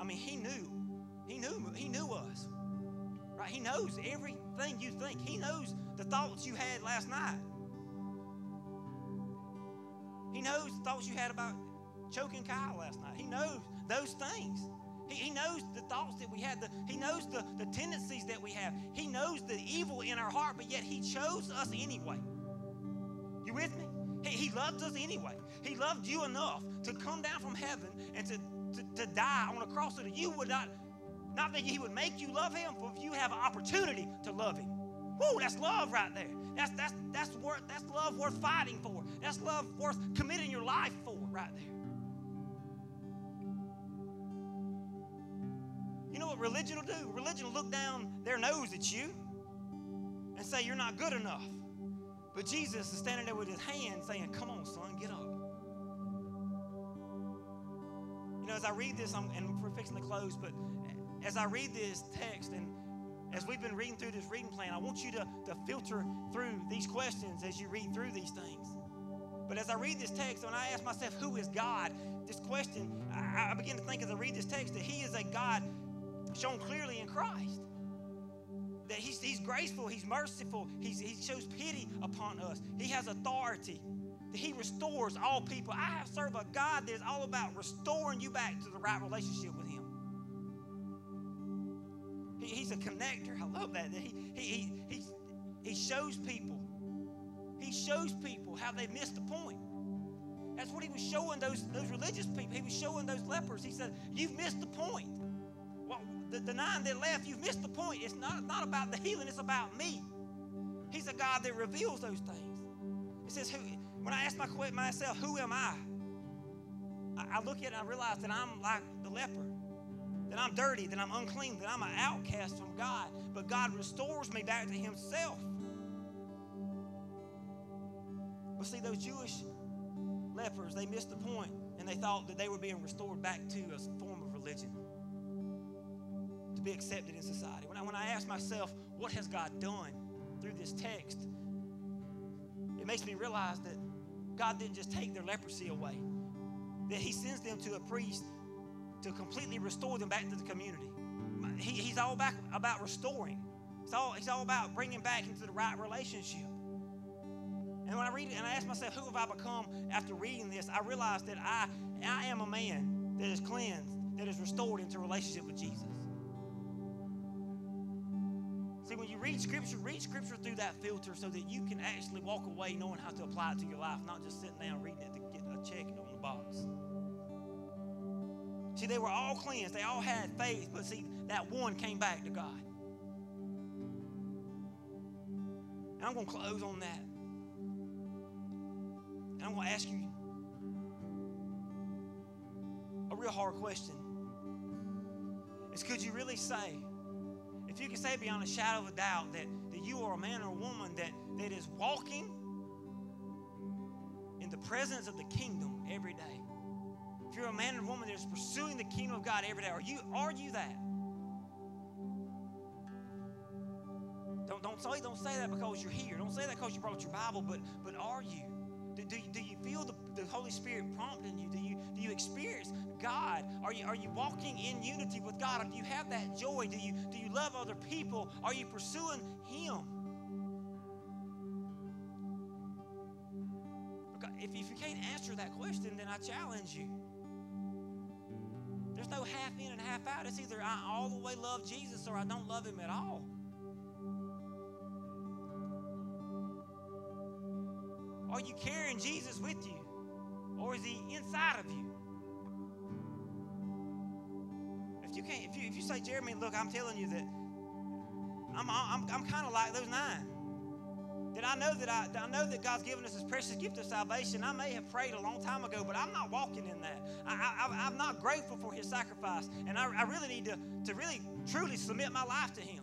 I mean, he knew. He knew he knew us. Right? He knows everything you think. He knows the thoughts you had last night. He knows the thoughts you had about choking Kyle last night. He knows those things. He, he knows the thoughts that we had. The, he knows the, the tendencies that we have. He knows the evil in our heart, but yet He chose us anyway. You with me? He, he loved us anyway. He loved you enough to come down from heaven and to, to, to die on a cross so that you would not, not that He would make you love Him, but you have an opportunity to love Him. Whoa, that's love right there. That's, that's, that's, worth, that's love worth fighting for. That's love worth committing your life for right there. You know what religion will do? Religion will look down their nose at you and say, You're not good enough. But Jesus is standing there with his hand saying, Come on, son, get up. You know, as I read this, I'm, and we're fixing to close, but as I read this text and as we've been reading through this reading plan, I want you to, to filter through these questions as you read through these things. But as I read this text, when I ask myself, who is God? This question, I, I begin to think as I read this text that He is a God shown clearly in Christ. That He's, he's graceful, He's merciful, he's, He shows pity upon us, He has authority. He restores all people. I have served a God that is all about restoring you back to the right relationship with Him. He, he's a connector. I love that. He, he, he, he, shows people. He shows people how they missed the point. That's what he was showing those, those religious people. He was showing those lepers. He said, You've missed the point. Well, the, the nine that left, you've missed the point. It's not, not about the healing, it's about me. He's a God that reveals those things. He says, who, When I ask my, myself, Who am I? I, I look at it and I realize that I'm like the leper that I'm dirty, that I'm unclean, that I'm an outcast from God. But God restores me back to Himself. But see, those Jewish lepers, they missed the point and they thought that they were being restored back to a form of religion to be accepted in society. When I, when I ask myself, what has God done through this text? It makes me realize that God didn't just take their leprosy away, that He sends them to a priest to completely restore them back to the community. He, he's all back about restoring. It's all, he's all about bringing back into the right relationship. And when I read it and I ask myself, who have I become after reading this? I realize that I, I am a man that is cleansed, that is restored into relationship with Jesus. See, when you read Scripture, read Scripture through that filter so that you can actually walk away knowing how to apply it to your life, not just sitting down reading it to get a check on the box. See, they were all cleansed, they all had faith, but see, that one came back to God. And I'm going to close on that. And I'm going to ask you a real hard question. Is could you really say, if you can say beyond a shadow of a doubt that, that you are a man or a woman that, that is walking in the presence of the kingdom every day? If you're a man or woman that is pursuing the kingdom of God every day, are you, are you that? Don't, don't, say, don't say that because you're here. Don't say that because you brought your Bible, but, but are you? Do, do, do you feel the, the Holy Spirit prompting you? Do you do you experience God? Are you are you walking in unity with God? Do you have that joy? Do you do you love other people? Are you pursuing Him? If, if you can't answer that question, then I challenge you. No half in and half out. It's either I all the way love Jesus or I don't love Him at all. Are you carrying Jesus with you? Or is he inside of you? If you can't, if you if you say, Jeremy, look, I'm telling you that I'm I'm, I'm kind of like those nine. That I know that I, I know that God's given us His precious gift of salvation. I may have prayed a long time ago, but I'm not walking in that. I, I'm not grateful for His sacrifice, and I, I really need to to really truly submit my life to Him.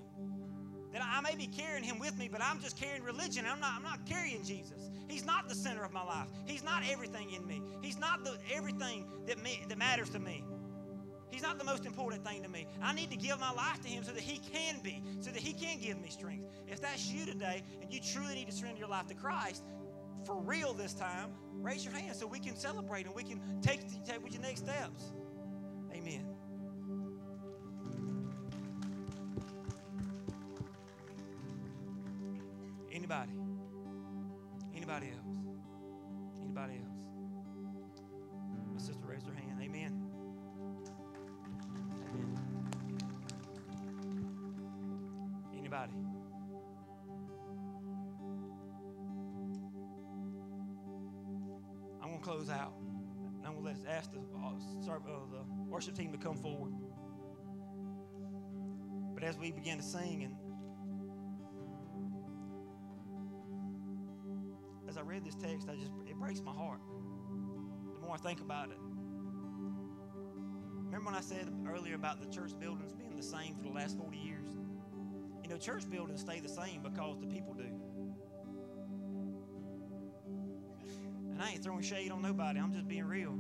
That I may be carrying Him with me, but I'm just carrying religion. I'm not I'm not carrying Jesus. He's not the center of my life. He's not everything in me. He's not the everything that me, that matters to me. He's not the most important thing to me. I need to give my life to Him so that He can be, so that He can give me strength. If that's you today and you truly need to surrender your life to Christ, for real this time, raise your hand so we can celebrate and we can take, take with your next steps. Amen. Anybody? Anybody else? Anybody else? Going to close out. I'm going to let ask the, uh, uh, the worship team to come forward. But as we begin to sing and as I read this text, I just it breaks my heart. The more I think about it. Remember when I said earlier about the church buildings being the same for the last 40 years? You know, church buildings stay the same because the people do. I ain't throwing shade on nobody, I'm just being real.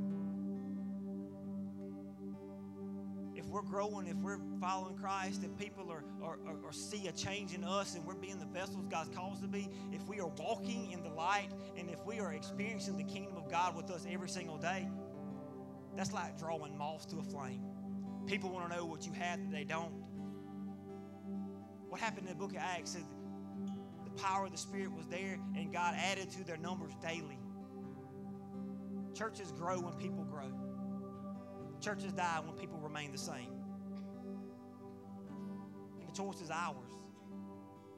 If we're growing, if we're following Christ, if people are, are, are, see a change in us and we're being the vessels God's called us to be, if we are walking in the light and if we are experiencing the kingdom of God with us every single day, that's like drawing moths to a flame. People want to know what you have that they don't. What happened in the book of Acts the power of the Spirit was there and God added to their numbers daily. Churches grow when people grow. Churches die when people remain the same. And the choice is ours.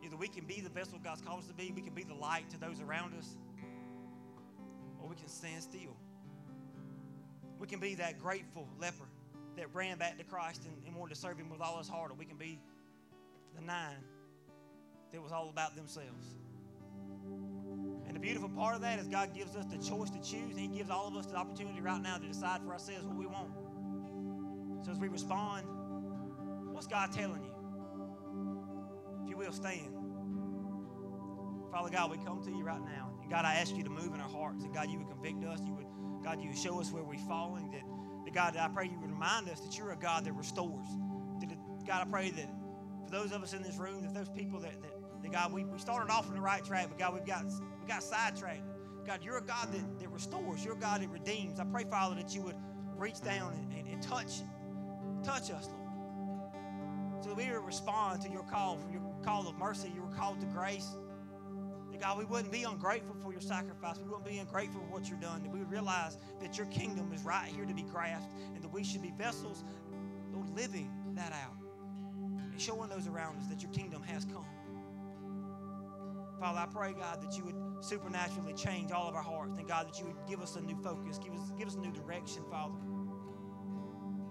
Either we can be the vessel God's called us to be, we can be the light to those around us, or we can stand still. We can be that grateful leper that ran back to Christ and, and wanted to serve Him with all his heart, or we can be the nine that was all about themselves. The beautiful part of that is God gives us the choice to choose, and He gives all of us the opportunity right now to decide for ourselves what we want. So as we respond, what's God telling you? If you will, stand. Father God, we come to you right now. And God, I ask you to move in our hearts. And God, you would convict us. You would, God, you would show us where we're falling. That, that God, I pray you would remind us that you're a God that restores. That, God, I pray that for those of us in this room, that those people that, that, that God, we, we started off on the right track, but God, we've got we got sidetracked. God, you're a God that, that restores. You're a God that redeems. I pray, Father, that you would reach down and, and, and touch, touch us, Lord. So that we would respond to your call, for your call of mercy, your call to grace. That God, we wouldn't be ungrateful for your sacrifice. We wouldn't be ungrateful for what you've done. That we would realize that your kingdom is right here to be grasped and that we should be vessels, Lord, living that out and showing those around us that your kingdom has come. Father, I pray, God, that you would supernaturally change all of our hearts. And God, that you would give us a new focus, give us, give us a new direction, Father.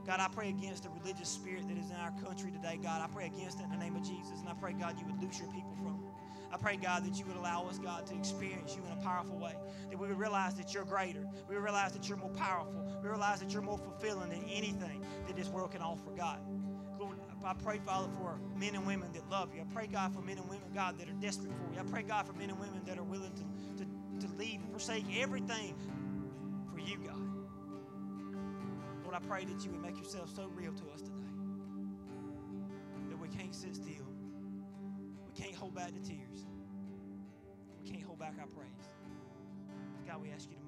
God, I pray against the religious spirit that is in our country today, God. I pray against it in the name of Jesus. And I pray, God, you would loose your people from it. I pray, God, that you would allow us, God, to experience you in a powerful way. That we would realize that you're greater. We realize that you're more powerful. We realize that you're more fulfilling than anything that this world can offer, God. I pray, Father, for men and women that love you. I pray, God, for men and women, God, that are desperate for you. I pray, God, for men and women that are willing to, to, to leave and forsake everything for you, God. Lord, I pray that you would make yourself so real to us today that we can't sit still. We can't hold back the tears. We can't hold back our praise. God, we ask you to